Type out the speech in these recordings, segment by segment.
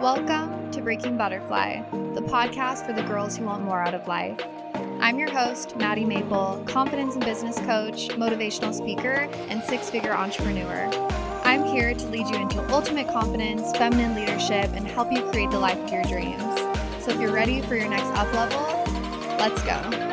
Welcome to Breaking Butterfly, the podcast for the girls who want more out of life. I'm your host, Maddie Maple, confidence and business coach, motivational speaker, and six figure entrepreneur. I'm here to lead you into ultimate confidence, feminine leadership, and help you create the life of your dreams. So if you're ready for your next up level, let's go.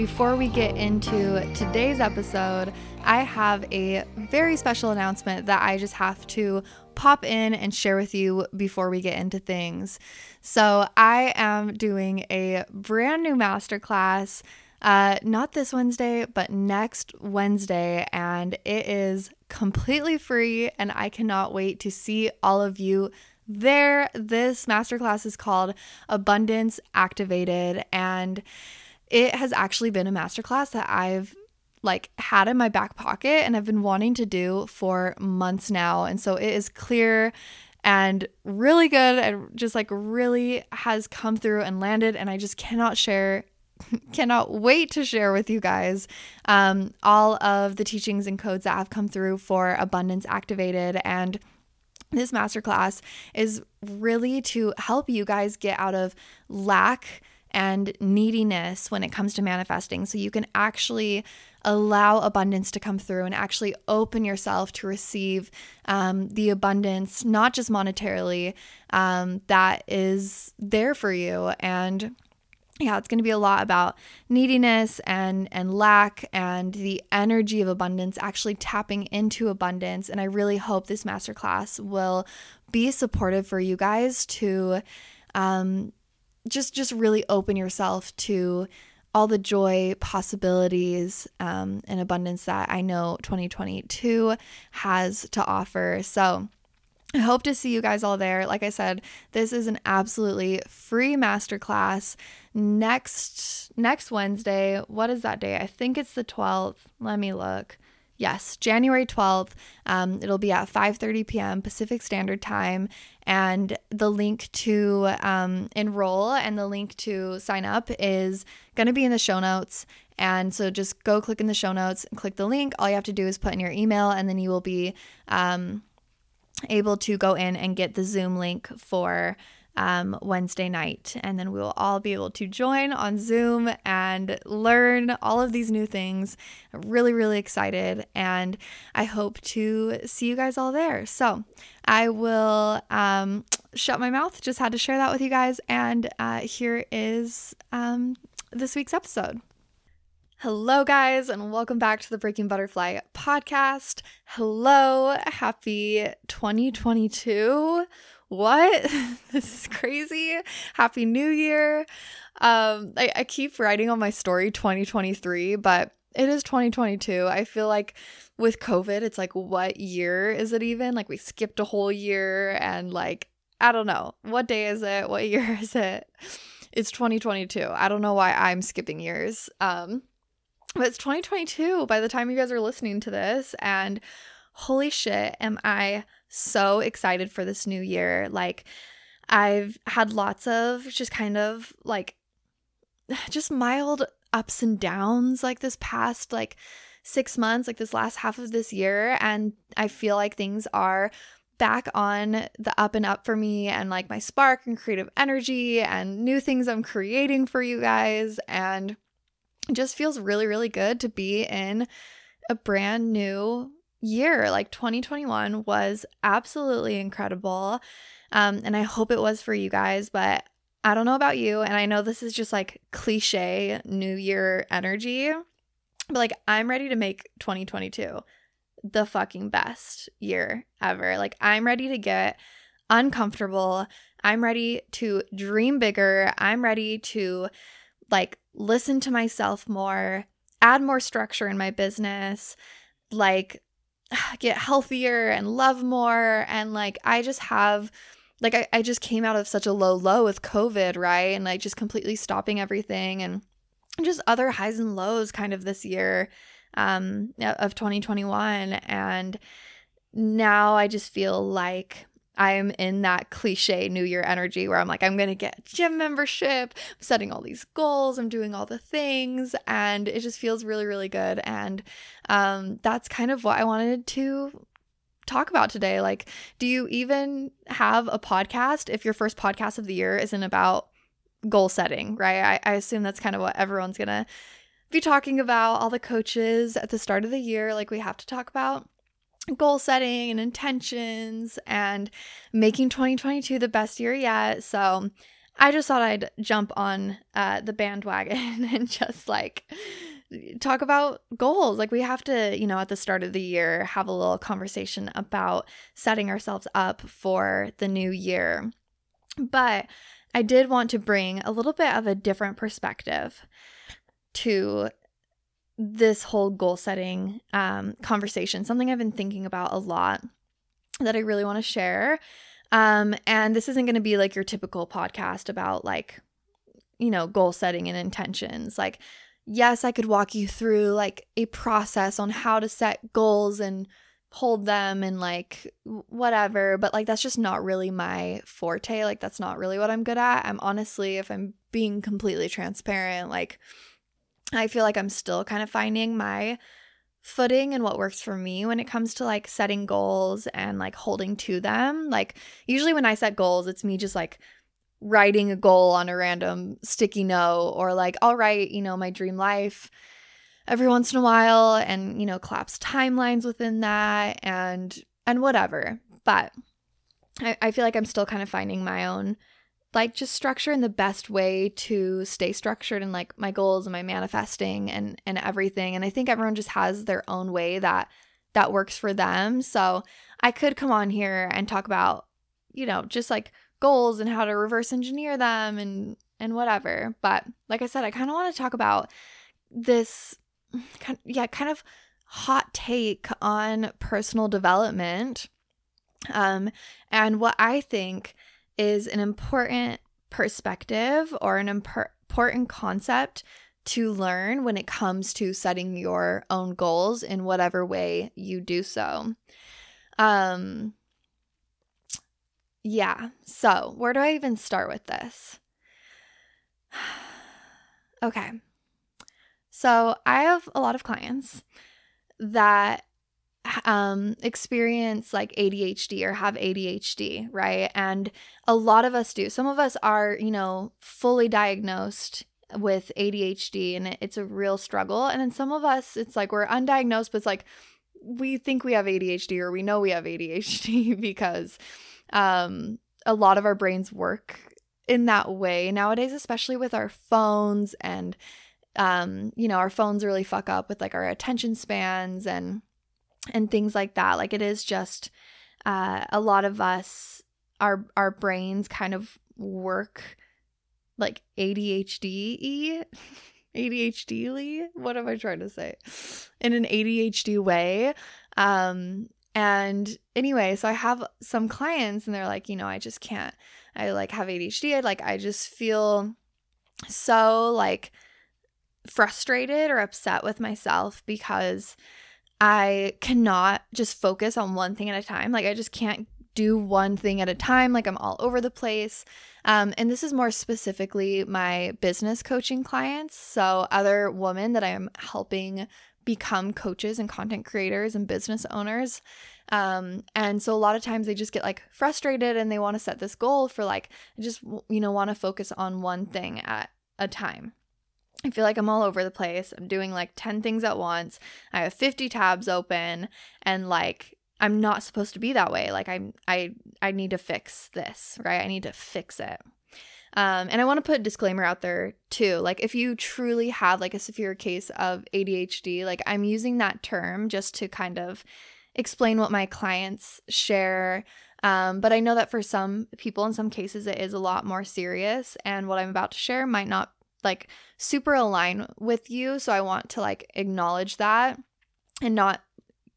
Before we get into today's episode, I have a very special announcement that I just have to pop in and share with you before we get into things. So, I am doing a brand new masterclass, uh, not this Wednesday, but next Wednesday, and it is completely free, and I cannot wait to see all of you there this masterclass is called abundance activated and it has actually been a masterclass that i've like had in my back pocket and i've been wanting to do for months now. And so it is clear and really good and just like really has come through and landed. And i just cannot share cannot wait to share with you guys um, all of the teachings and codes that have come through for abundance activated. And this masterclass is really to help you guys get out of lack and neediness when it comes to manifesting. So you can actually allow abundance to come through and actually open yourself to receive um, the abundance not just monetarily um, that is there for you. And yeah, it's going to be a lot about neediness and and lack and the energy of abundance actually tapping into abundance. And I really hope this masterclass will be supportive for you guys to um just just really open yourself to all the joy possibilities um, and abundance that I know 2022 has to offer. So I hope to see you guys all there. Like I said, this is an absolutely free masterclass next next Wednesday. What is that day? I think it's the 12th. Let me look. Yes, January 12th. Um, it'll be at 5:30 p.m. Pacific Standard Time, and the link to um, enroll and the link to sign up is going to be in the show notes. And so just go click in the show notes and click the link. All you have to do is put in your email, and then you will be um, able to go in and get the Zoom link for um, Wednesday night. And then we will all be able to join on Zoom and learn all of these new things. I'm really, really excited. And I hope to see you guys all there. So I will um, shut my mouth. Just had to share that with you guys. And uh, here is um, this week's episode. Hello, guys, and welcome back to the Breaking Butterfly podcast. Hello, happy 2022. What? this is crazy. Happy New Year. Um, I, I keep writing on my story 2023, but it is 2022. I feel like with COVID, it's like, what year is it even? Like, we skipped a whole year, and like, I don't know. What day is it? What year is it? It's 2022. I don't know why I'm skipping years. Um, but it's 2022 by the time you guys are listening to this. And holy shit, am I so excited for this new year. Like, I've had lots of just kind of like just mild ups and downs like this past like six months, like this last half of this year. And I feel like things are back on the up and up for me and like my spark and creative energy and new things I'm creating for you guys. And it just feels really, really good to be in a brand new year. Like 2021 was absolutely incredible. Um, and I hope it was for you guys, but I don't know about you. And I know this is just like cliche new year energy, but like I'm ready to make 2022 the fucking best year ever. Like I'm ready to get uncomfortable. I'm ready to dream bigger. I'm ready to like listen to myself more, add more structure in my business, like get healthier and love more. And like, I just have like I, I just came out of such a low low with COVID, right? And like just completely stopping everything and just other highs and lows kind of this year um, of 2021. And now I just feel like I'm in that cliche New Year energy where I'm like, I'm going to get gym membership, I'm setting all these goals, I'm doing all the things, and it just feels really, really good. And um, that's kind of what I wanted to talk about today. Like, do you even have a podcast if your first podcast of the year isn't about goal setting, right? I, I assume that's kind of what everyone's going to be talking about. All the coaches at the start of the year, like, we have to talk about goal setting and intentions and making 2022 the best year yet. So I just thought I'd jump on uh, the bandwagon and just like talk about goals. Like we have to, you know, at the start of the year, have a little conversation about setting ourselves up for the new year. But I did want to bring a little bit of a different perspective to this whole goal setting um, conversation, something I've been thinking about a lot that I really want to share. Um, and this isn't going to be like your typical podcast about like, you know, goal setting and intentions. Like, yes, I could walk you through like a process on how to set goals and hold them and like whatever, but like that's just not really my forte. Like, that's not really what I'm good at. I'm honestly, if I'm being completely transparent, like, I feel like I'm still kind of finding my footing and what works for me when it comes to like setting goals and like holding to them. Like usually when I set goals, it's me just like writing a goal on a random sticky note or like I'll write, you know, my dream life every once in a while and, you know, collapse timelines within that and and whatever. But I, I feel like I'm still kind of finding my own like just structure in the best way to stay structured in like my goals and my manifesting and and everything. And i think everyone just has their own way that that works for them. So i could come on here and talk about you know just like goals and how to reverse engineer them and and whatever. But like i said i kind of want to talk about this kind yeah kind of hot take on personal development um and what i think is an important perspective or an important concept to learn when it comes to setting your own goals in whatever way you do so. Um yeah. So, where do I even start with this? okay. So, I have a lot of clients that um experience like ADHD or have ADHD, right? And a lot of us do. Some of us are, you know, fully diagnosed with ADHD and it's a real struggle. And then some of us it's like we're undiagnosed but it's like we think we have ADHD or we know we have ADHD because um a lot of our brains work in that way nowadays especially with our phones and um you know our phones really fuck up with like our attention spans and and things like that. Like it is just uh, a lot of us, our our brains kind of work like ADHD ADHD what am I trying to say? In an ADHD way. Um and anyway, so I have some clients and they're like, you know, I just can't I like have ADHD. I like I just feel so like frustrated or upset with myself because I cannot just focus on one thing at a time. Like I just can't do one thing at a time. Like I'm all over the place. Um, and this is more specifically my business coaching clients. So other women that I'm helping become coaches and content creators and business owners. Um, and so a lot of times they just get like frustrated and they want to set this goal for like, just, you know, want to focus on one thing at a time. I feel like I'm all over the place. I'm doing like 10 things at once. I have 50 tabs open and like I'm not supposed to be that way. Like I'm I I need to fix this, right? I need to fix it. Um, and I want to put a disclaimer out there too. Like, if you truly have like a severe case of ADHD, like I'm using that term just to kind of explain what my clients share. Um, but I know that for some people, in some cases, it is a lot more serious. And what I'm about to share might not like super align with you. So I want to like acknowledge that and not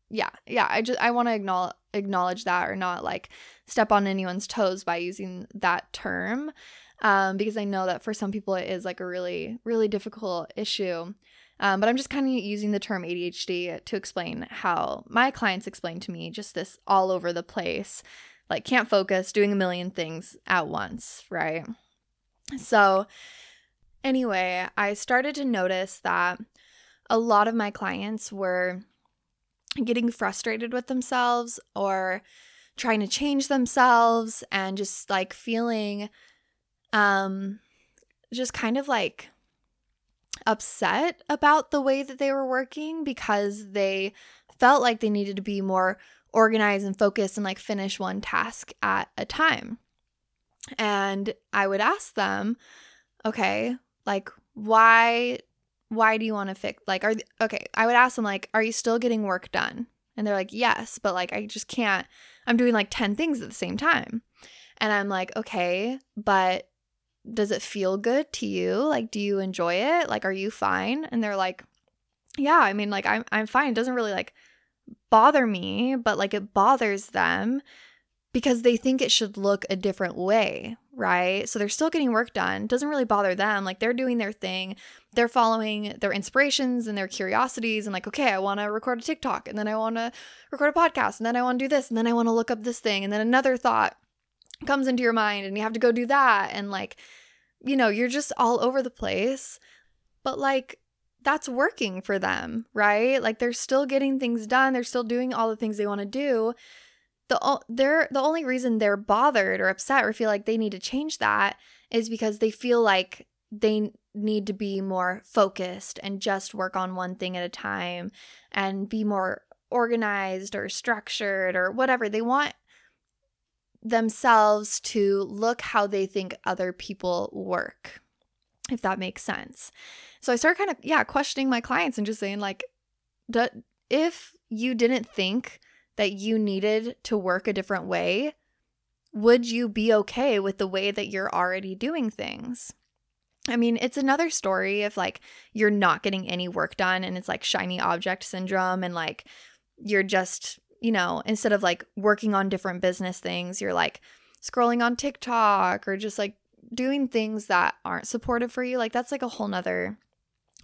yeah, yeah. I just I want to acknowledge acknowledge that or not like step on anyone's toes by using that term. Um, because I know that for some people it is like a really, really difficult issue. Um, but I'm just kind of using the term ADHD to explain how my clients explain to me just this all over the place, like can't focus, doing a million things at once, right? So, anyway, I started to notice that a lot of my clients were getting frustrated with themselves or trying to change themselves and just like feeling um just kind of like upset about the way that they were working because they felt like they needed to be more organized and focused and like finish one task at a time. And I would ask them, okay, like why why do you want to fix like are okay, I would ask them like are you still getting work done? And they're like, "Yes, but like I just can't I'm doing like 10 things at the same time." And I'm like, "Okay, but does it feel good to you? Like, do you enjoy it? Like, are you fine? And they're like, yeah, I mean, like, I'm, I'm fine. It doesn't really like bother me, but like it bothers them because they think it should look a different way, right? So they're still getting work done. Doesn't really bother them. Like they're doing their thing. They're following their inspirations and their curiosities and like, okay, I want to record a TikTok and then I want to record a podcast and then I want to do this and then I want to look up this thing and then another thought comes into your mind and you have to go do that and like you know you're just all over the place but like that's working for them right like they're still getting things done they're still doing all the things they want to do the they're the only reason they're bothered or upset or feel like they need to change that is because they feel like they need to be more focused and just work on one thing at a time and be more organized or structured or whatever they want themselves to look how they think other people work, if that makes sense. So I started kind of, yeah, questioning my clients and just saying, like, if you didn't think that you needed to work a different way, would you be okay with the way that you're already doing things? I mean, it's another story if like you're not getting any work done and it's like shiny object syndrome and like you're just you know, instead of like working on different business things, you're like scrolling on TikTok or just like doing things that aren't supportive for you. Like that's like a whole nother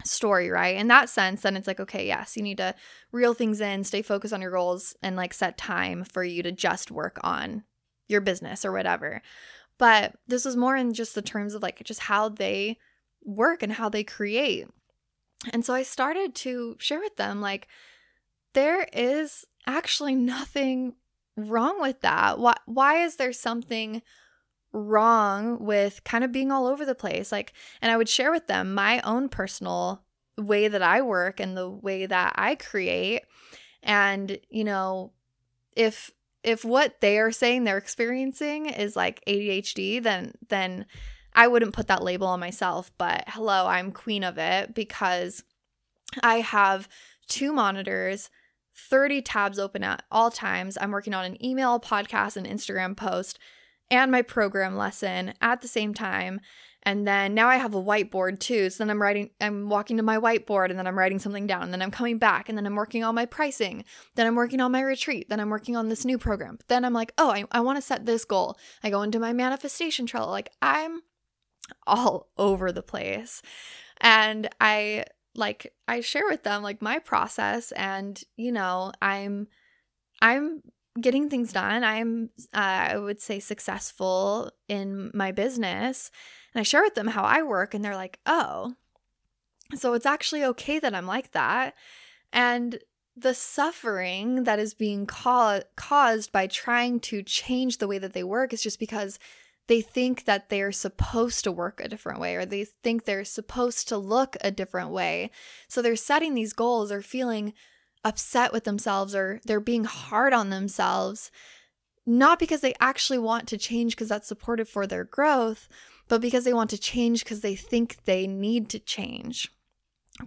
story, right? In that sense, then it's like, okay, yes, you need to reel things in, stay focused on your goals, and like set time for you to just work on your business or whatever. But this was more in just the terms of like just how they work and how they create. And so I started to share with them like, there is actually nothing wrong with that. Why why is there something wrong with kind of being all over the place? Like and I would share with them my own personal way that I work and the way that I create and you know if if what they are saying they're experiencing is like ADHD then then I wouldn't put that label on myself but hello I'm queen of it because I have two monitors 30 tabs open at all times. I'm working on an email, podcast, and Instagram post and my program lesson at the same time. And then now I have a whiteboard too. So then I'm writing, I'm walking to my whiteboard and then I'm writing something down. And then I'm coming back and then I'm working on my pricing. Then I'm working on my retreat. Then I'm working on this new program. Then I'm like, oh, I, I want to set this goal. I go into my manifestation Trello. Like I'm all over the place. And I like I share with them like my process and you know I'm I'm getting things done I'm uh, I would say successful in my business and I share with them how I work and they're like oh so it's actually okay that I'm like that and the suffering that is being ca- caused by trying to change the way that they work is just because they think that they're supposed to work a different way or they think they're supposed to look a different way. So they're setting these goals or feeling upset with themselves or they're being hard on themselves, not because they actually want to change because that's supportive for their growth, but because they want to change because they think they need to change.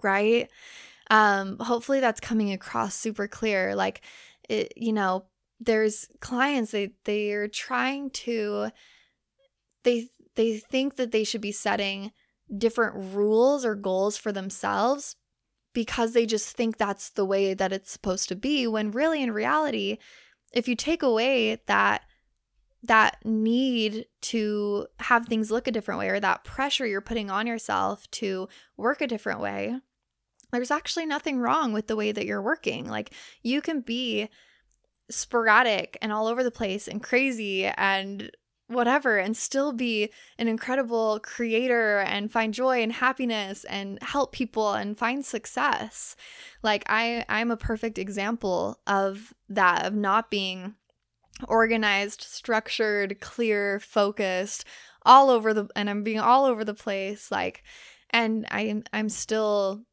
Right? Um, hopefully that's coming across super clear. Like, it, you know, there's clients they they're trying to they they think that they should be setting different rules or goals for themselves because they just think that's the way that it's supposed to be when really in reality if you take away that that need to have things look a different way or that pressure you're putting on yourself to work a different way there's actually nothing wrong with the way that you're working. Like you can be sporadic and all over the place and crazy and whatever and still be an incredible creator and find joy and happiness and help people and find success. Like I I'm a perfect example of that of not being organized, structured, clear, focused, all over the and I'm being all over the place like and I I'm still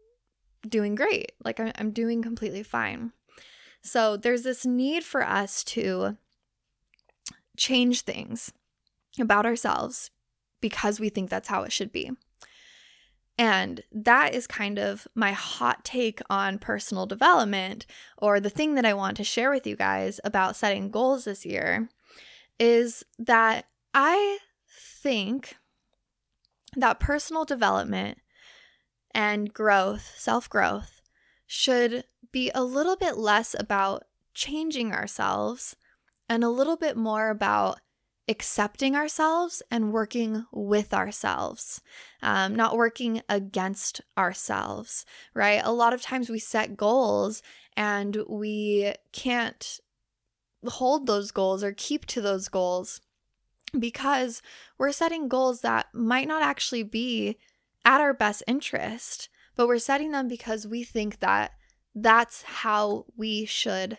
doing great. Like I'm, I'm doing completely fine. So there's this need for us to change things about ourselves because we think that's how it should be. And that is kind of my hot take on personal development, or the thing that I want to share with you guys about setting goals this year is that I think that personal development and growth, self growth, should be a little bit less about changing ourselves and a little bit more about accepting ourselves and working with ourselves, um, not working against ourselves, right? A lot of times we set goals and we can't hold those goals or keep to those goals because we're setting goals that might not actually be at our best interest, but we're setting them because we think that that's how we should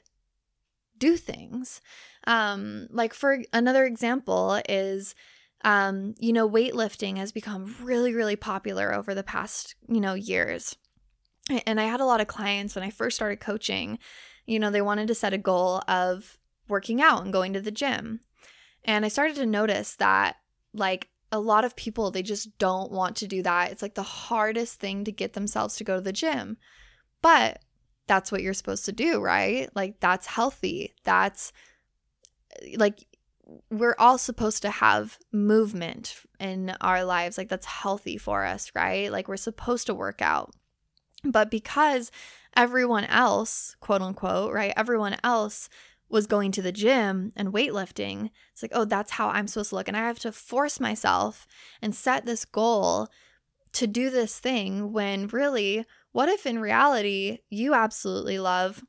do things. Um, like for another example is um, you know, weightlifting has become really, really popular over the past, you know, years. And I had a lot of clients when I first started coaching, you know, they wanted to set a goal of working out and going to the gym. And I started to notice that, like, a lot of people, they just don't want to do that. It's like the hardest thing to get themselves to go to the gym. But that's what you're supposed to do, right? Like, that's healthy. That's like we're all supposed to have movement in our lives like that's healthy for us right? Like we're supposed to work out. But because everyone else quote unquote right everyone else was going to the gym and weightlifting it's like oh that's how i'm supposed to look. And i have to force myself and set this goal to do this thing when really what if in reality you absolutely love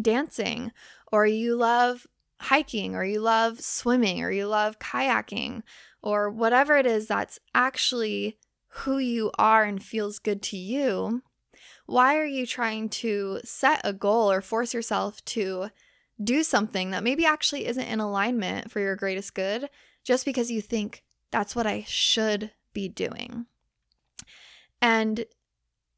dancing or you love hiking or you love swimming or you love kayaking or whatever it is that's actually who you are and feels good to you, why are you trying to set a goal or force yourself to do something that maybe actually isn't in alignment for your greatest good just because you think that's what I should be doing? And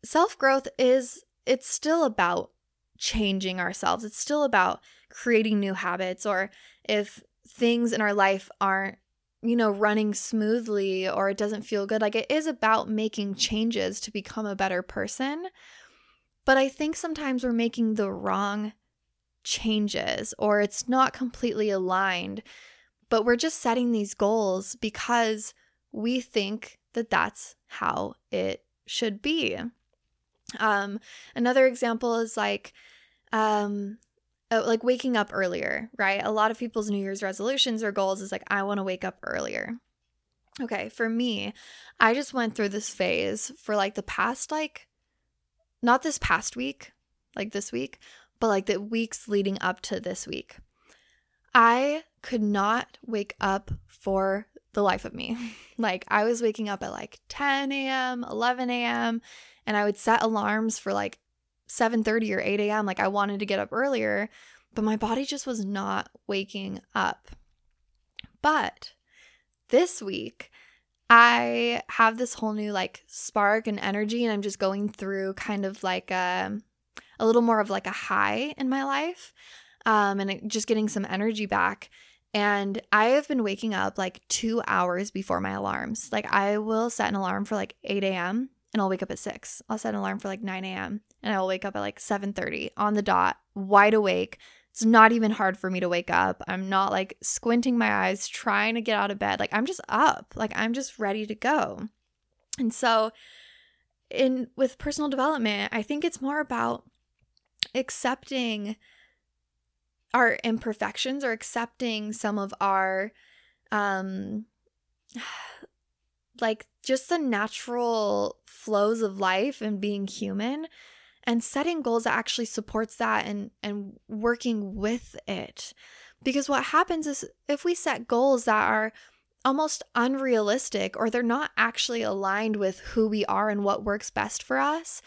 self growth is, it's still about changing ourselves. It's still about creating new habits or if things in our life aren't you know running smoothly or it doesn't feel good like it is about making changes to become a better person but i think sometimes we're making the wrong changes or it's not completely aligned but we're just setting these goals because we think that that's how it should be um another example is like um uh, like waking up earlier, right? A lot of people's New Year's resolutions or goals is like, I want to wake up earlier. Okay, for me, I just went through this phase for like the past, like, not this past week, like this week, but like the weeks leading up to this week. I could not wake up for the life of me. like, I was waking up at like 10 a.m., 11 a.m., and I would set alarms for like 7:30 or 8 a.m. Like I wanted to get up earlier, but my body just was not waking up. But this week, I have this whole new like spark and energy, and I'm just going through kind of like a, a little more of like a high in my life, um, and just getting some energy back. And I have been waking up like two hours before my alarms. Like I will set an alarm for like 8 a.m and I'll wake up at 6. I'll set an alarm for like 9 a.m. and I'll wake up at like 7:30 on the dot, wide awake. It's not even hard for me to wake up. I'm not like squinting my eyes trying to get out of bed. Like I'm just up. Like I'm just ready to go. And so in with personal development, I think it's more about accepting our imperfections or accepting some of our um like just the natural flows of life and being human and setting goals that actually supports that and and working with it. Because what happens is if we set goals that are almost unrealistic or they're not actually aligned with who we are and what works best for us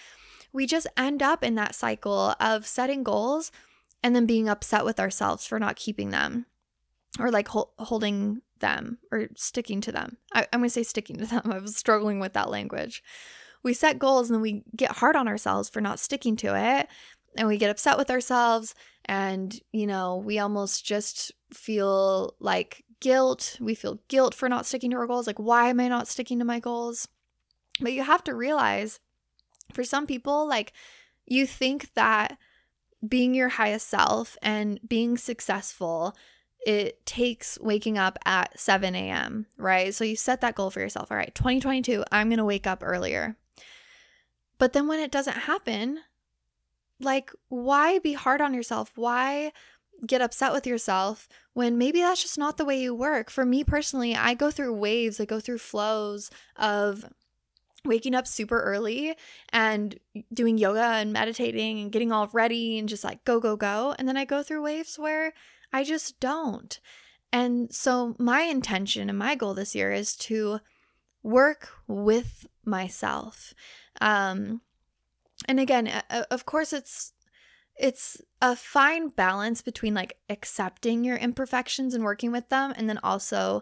we just end up in that cycle of setting goals and then being upset with ourselves for not keeping them or like ho- holding them or sticking to them. I- I'm going to say sticking to them. I was struggling with that language. We set goals and we get hard on ourselves for not sticking to it. And we get upset with ourselves. And, you know, we almost just feel like guilt. We feel guilt for not sticking to our goals. Like, why am I not sticking to my goals? But you have to realize for some people, like, you think that being your highest self and being successful it takes waking up at 7 a.m., right? So you set that goal for yourself. All right, 2022, I'm going to wake up earlier. But then when it doesn't happen, like, why be hard on yourself? Why get upset with yourself when maybe that's just not the way you work? For me personally, I go through waves, I go through flows of waking up super early and doing yoga and meditating and getting all ready and just like go, go, go. And then I go through waves where I just don't. And so, my intention and my goal this year is to work with myself. Um, and again, of course, it's it's a fine balance between like accepting your imperfections and working with them and then also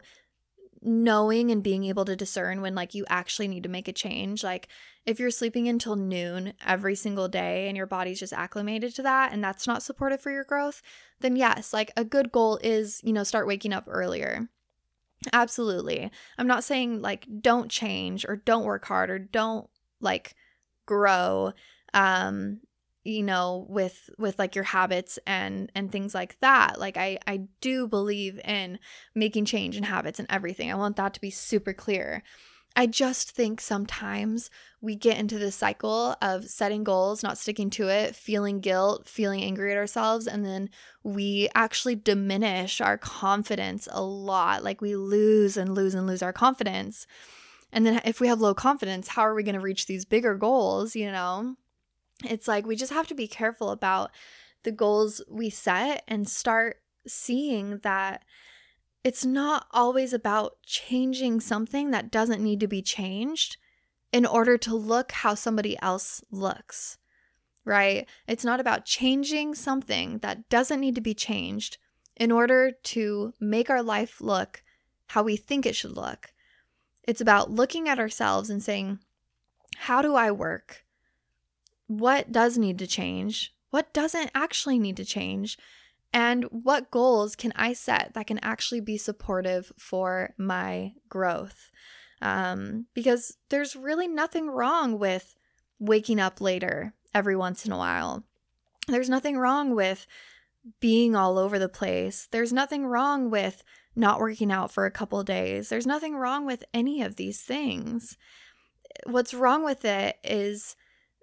knowing and being able to discern when like you actually need to make a change like if you're sleeping until noon every single day and your body's just acclimated to that and that's not supportive for your growth then yes like a good goal is you know start waking up earlier. Absolutely. I'm not saying like don't change or don't work hard or don't like grow um you know with with like your habits and and things like that like i i do believe in making change in habits and everything. I want that to be super clear. I just think sometimes we get into this cycle of setting goals not sticking to it feeling guilt feeling angry at ourselves and then we actually diminish our confidence a lot. Like we lose and lose and lose our confidence. And then if we have low confidence how are we going to reach these bigger goals you know it's like we just have to be careful about the goals we set and start seeing that it's not always about changing something that doesn't need to be changed in order to look how somebody else looks, right? It's not about changing something that doesn't need to be changed in order to make our life look how we think it should look. It's about looking at ourselves and saying, How do I work? What does need to change, what doesn't actually need to change, and what goals can I set that can actually be supportive for my growth. Um, because there's really nothing wrong with waking up later every once in a while. There's nothing wrong with being all over the place. There's nothing wrong with not working out for a couple days. There's nothing wrong with any of these things. What's wrong with it is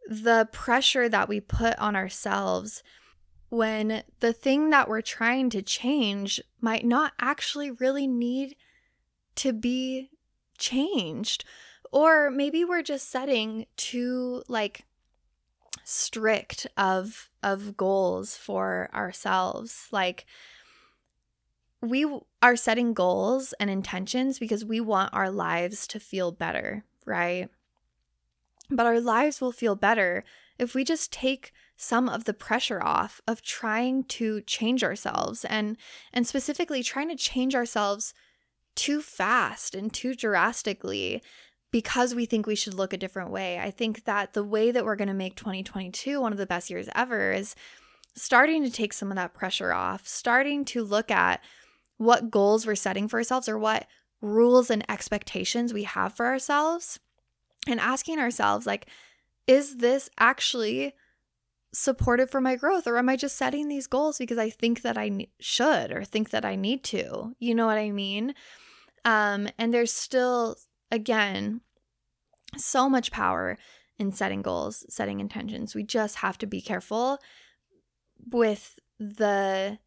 the pressure that we put on ourselves when the thing that we're trying to change might not actually really need to be changed. Or maybe we're just setting too like strict of of goals for ourselves. Like we are setting goals and intentions because we want our lives to feel better, right? But our lives will feel better if we just take some of the pressure off of trying to change ourselves and and specifically trying to change ourselves too fast and too drastically because we think we should look a different way. I think that the way that we're going to make 2022 one of the best years ever is starting to take some of that pressure off, starting to look at what goals we're setting for ourselves or what rules and expectations we have for ourselves and asking ourselves like is this actually supportive for my growth or am i just setting these goals because i think that i should or think that i need to you know what i mean um and there's still again so much power in setting goals, setting intentions. We just have to be careful with the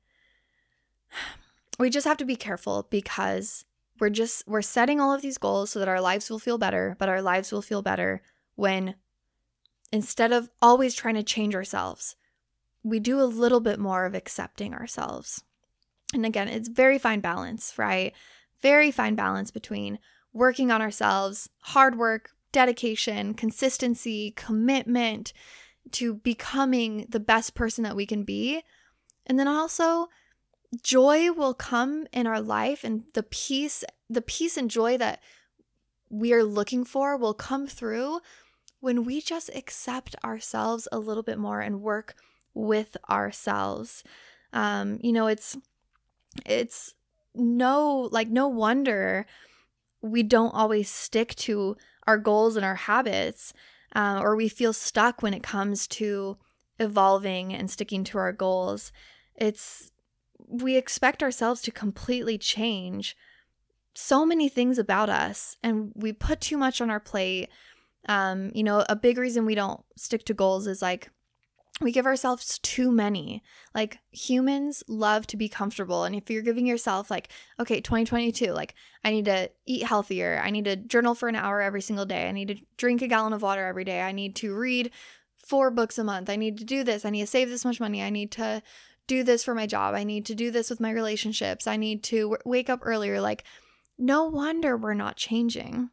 we just have to be careful because we're just we're setting all of these goals so that our lives will feel better, but our lives will feel better when instead of always trying to change ourselves, we do a little bit more of accepting ourselves. And again, it's very fine balance, right? Very fine balance between working on ourselves, hard work, dedication, consistency, commitment to becoming the best person that we can be. And then also joy will come in our life and the peace, the peace and joy that we are looking for will come through when we just accept ourselves a little bit more and work with ourselves. Um, you know, it's it's no like no wonder we don't always stick to our goals and our habits, uh, or we feel stuck when it comes to evolving and sticking to our goals. It's we expect ourselves to completely change so many things about us, and we put too much on our plate. Um, you know, a big reason we don't stick to goals is like we give ourselves too many. Like humans love to be comfortable. And if you're giving yourself, like, okay, 2022, like, I need to eat healthier. I need to journal for an hour every single day. I need to drink a gallon of water every day. I need to read four books a month. I need to do this. I need to save this much money. I need to do this for my job. I need to do this with my relationships. I need to w- wake up earlier. Like, no wonder we're not changing.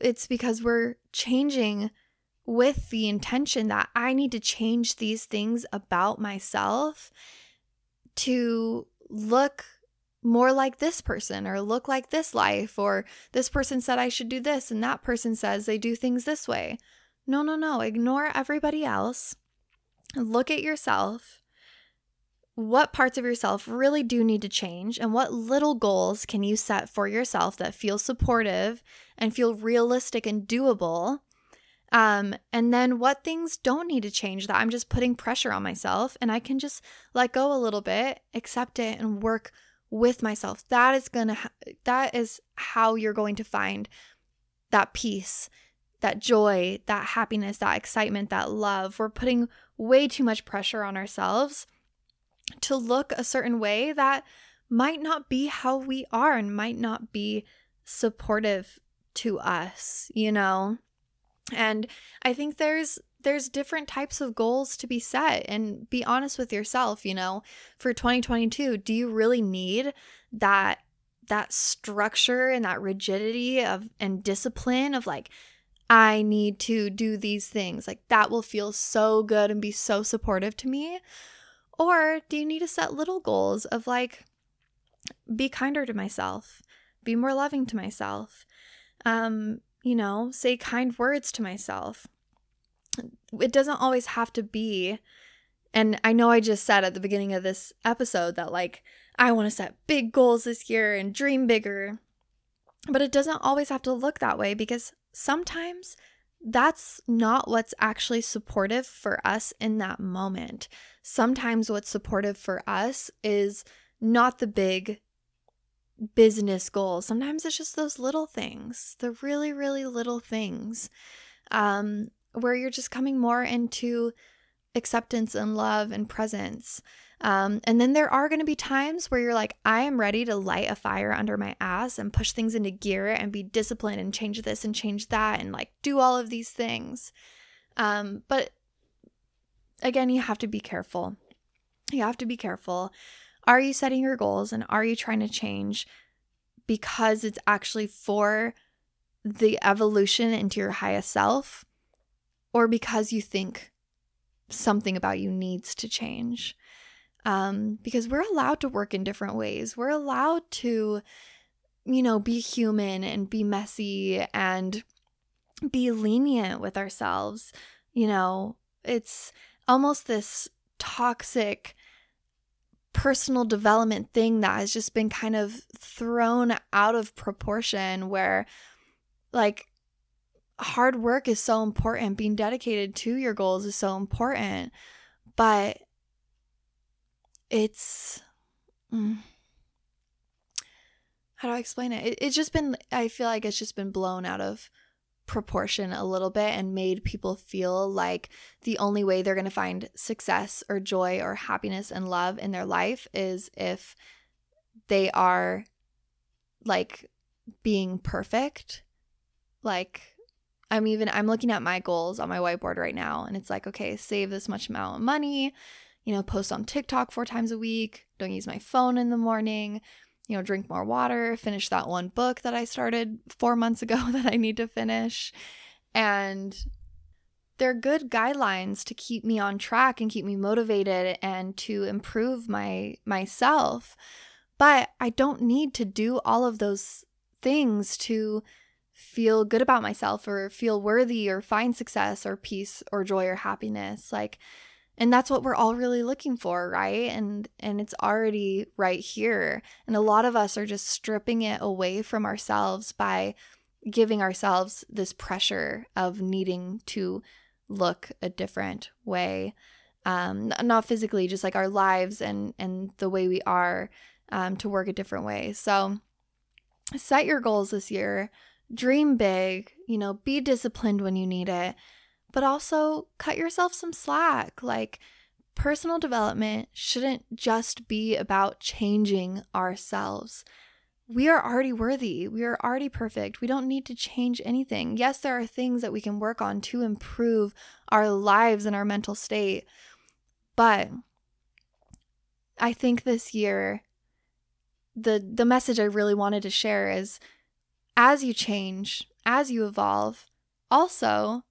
It's because we're changing with the intention that I need to change these things about myself to look more like this person or look like this life or this person said I should do this and that person says they do things this way. No, no, no. Ignore everybody else. Look at yourself. What parts of yourself really do need to change and what little goals can you set for yourself that feel supportive and feel realistic and doable um, and then what things don't need to change that I'm just putting pressure on myself and I can just let go a little bit, accept it, and work with myself. That is gonna, ha- that is how you're going to find that peace, that joy, that happiness, that excitement, that love. We're putting way too much pressure on ourselves to look a certain way that might not be how we are and might not be supportive to us, you know? And I think there's there's different types of goals to be set and be honest with yourself, you know. For 2022, do you really need that that structure and that rigidity of and discipline of like I need to do these things. Like that will feel so good and be so supportive to me. Or do you need to set little goals of like be kinder to myself, be more loving to myself, um, you know, say kind words to myself. It doesn't always have to be. And I know I just said at the beginning of this episode that, like, I want to set big goals this year and dream bigger. But it doesn't always have to look that way because sometimes that's not what's actually supportive for us in that moment. Sometimes what's supportive for us is not the big business goals. Sometimes it's just those little things, the really, really little things, um, where you're just coming more into acceptance and love and presence. Um, and then there are going to be times where you're like, I am ready to light a fire under my ass and push things into gear and be disciplined and change this and change that and like do all of these things. Um, but again, you have to be careful. You have to be careful are you setting your goals and are you trying to change because it's actually for the evolution into your highest self or because you think something about you needs to change? Um, because we're allowed to work in different ways. We're allowed to, you know, be human and be messy and be lenient with ourselves. You know, it's almost this toxic personal development thing that has just been kind of thrown out of proportion where like hard work is so important being dedicated to your goals is so important but it's mm, how do i explain it? it it's just been i feel like it's just been blown out of proportion a little bit and made people feel like the only way they're going to find success or joy or happiness and love in their life is if they are like being perfect. Like, I'm even, I'm looking at my goals on my whiteboard right now, and it's like, okay, save this much amount of money, you know, post on TikTok four times a week, don't use my phone in the morning, you know, drink more water, finish that one book that I started four months ago that I need to finish. And they're good guidelines to keep me on track and keep me motivated and to improve my myself. But I don't need to do all of those things to feel good about myself or feel worthy or find success or peace or joy or happiness. Like and that's what we're all really looking for right? And and it's already right here. And a lot of us are just stripping it away from ourselves by giving ourselves this pressure of needing to look a different way um not physically just like our lives and and the way we are um to work a different way. So set your goals this year dream big you know be disciplined when you need it but also cut yourself some slack. Like, personal development shouldn't just be about changing ourselves. We are already worthy. We are already perfect. We don't need to change anything. Yes, there are things that we can work on to improve our lives and our mental state. But I think this year the the message I really wanted to share is as you change, as you evolve, also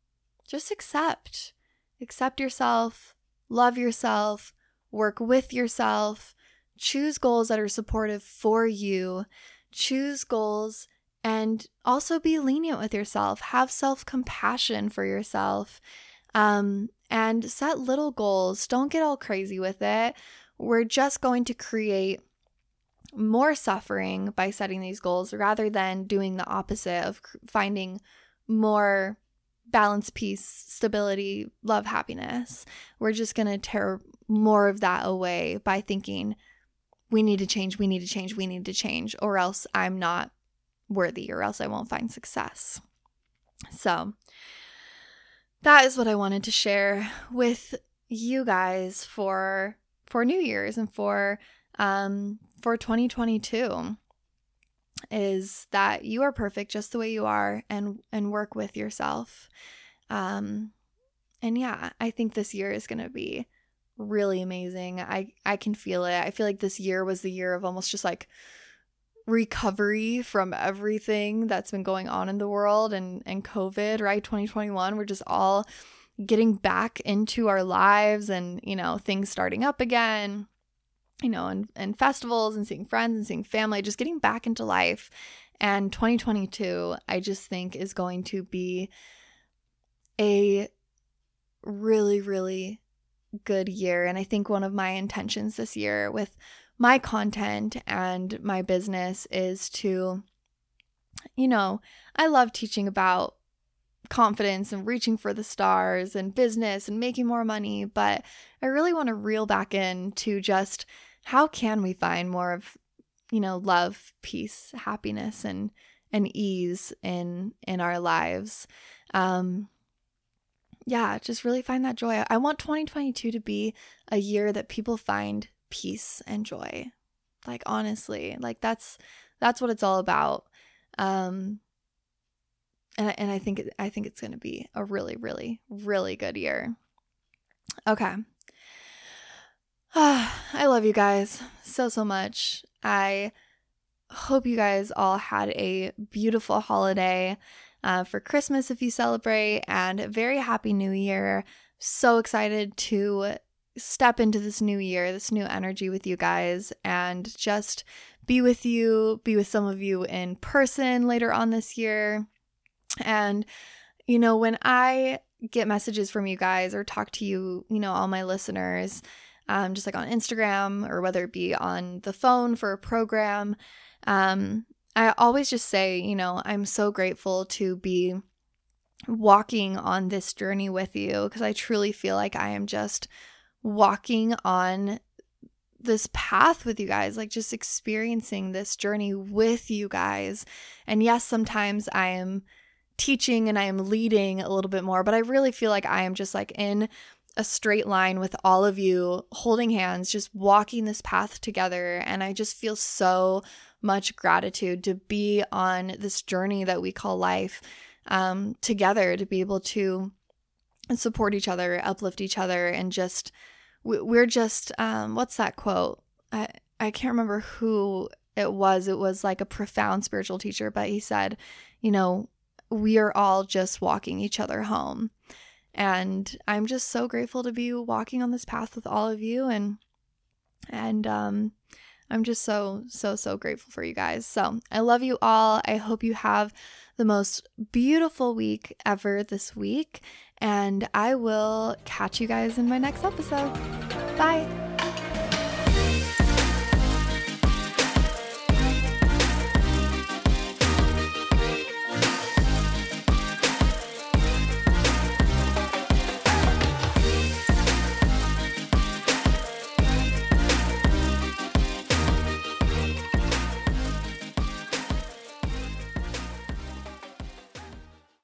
just accept. Accept yourself, love yourself, work with yourself, choose goals that are supportive for you, choose goals and also be lenient with yourself. Have self compassion for yourself um, and set little goals. Don't get all crazy with it. We're just going to create more suffering by setting these goals rather than doing the opposite of finding more balance, peace, stability, love, happiness. We're just going to tear more of that away by thinking, we need to change, we need to change, we need to change, or else I'm not worthy, or else I won't find success. So, that is what I wanted to share with you guys for for New Year's and for um for 2022 is that you are perfect just the way you are and and work with yourself. Um and yeah, I think this year is going to be really amazing. I I can feel it. I feel like this year was the year of almost just like recovery from everything that's been going on in the world and and COVID, right? 2021, we're just all getting back into our lives and, you know, things starting up again you know, and, and festivals and seeing friends and seeing family, just getting back into life. And 2022, I just think is going to be a really, really good year. And I think one of my intentions this year with my content and my business is to, you know, I love teaching about confidence and reaching for the stars and business and making more money, but I really want to reel back in to just how can we find more of you know love peace happiness and and ease in in our lives um yeah just really find that joy i want 2022 to be a year that people find peace and joy like honestly like that's that's what it's all about um and and I think I think it's going to be a really really really good year. Okay. I love you guys so, so much. I hope you guys all had a beautiful holiday uh, for Christmas if you celebrate, and very happy new year. So excited to step into this new year, this new energy with you guys, and just be with you, be with some of you in person later on this year. And, you know, when I get messages from you guys or talk to you, you know, all my listeners, um, just like on Instagram or whether it be on the phone for a program. Um, I always just say, you know, I'm so grateful to be walking on this journey with you because I truly feel like I am just walking on this path with you guys, like just experiencing this journey with you guys. And yes, sometimes I am teaching and I am leading a little bit more, but I really feel like I am just like in a straight line with all of you holding hands, just walking this path together. And I just feel so much gratitude to be on this journey that we call life um, together, to be able to support each other, uplift each other, and just, we're just, um, what's that quote? I, I can't remember who it was. It was like a profound spiritual teacher, but he said, you know, we are all just walking each other home. And I'm just so grateful to be walking on this path with all of you and and um I'm just so so so grateful for you guys. So, I love you all. I hope you have the most beautiful week ever this week and I will catch you guys in my next episode. Bye.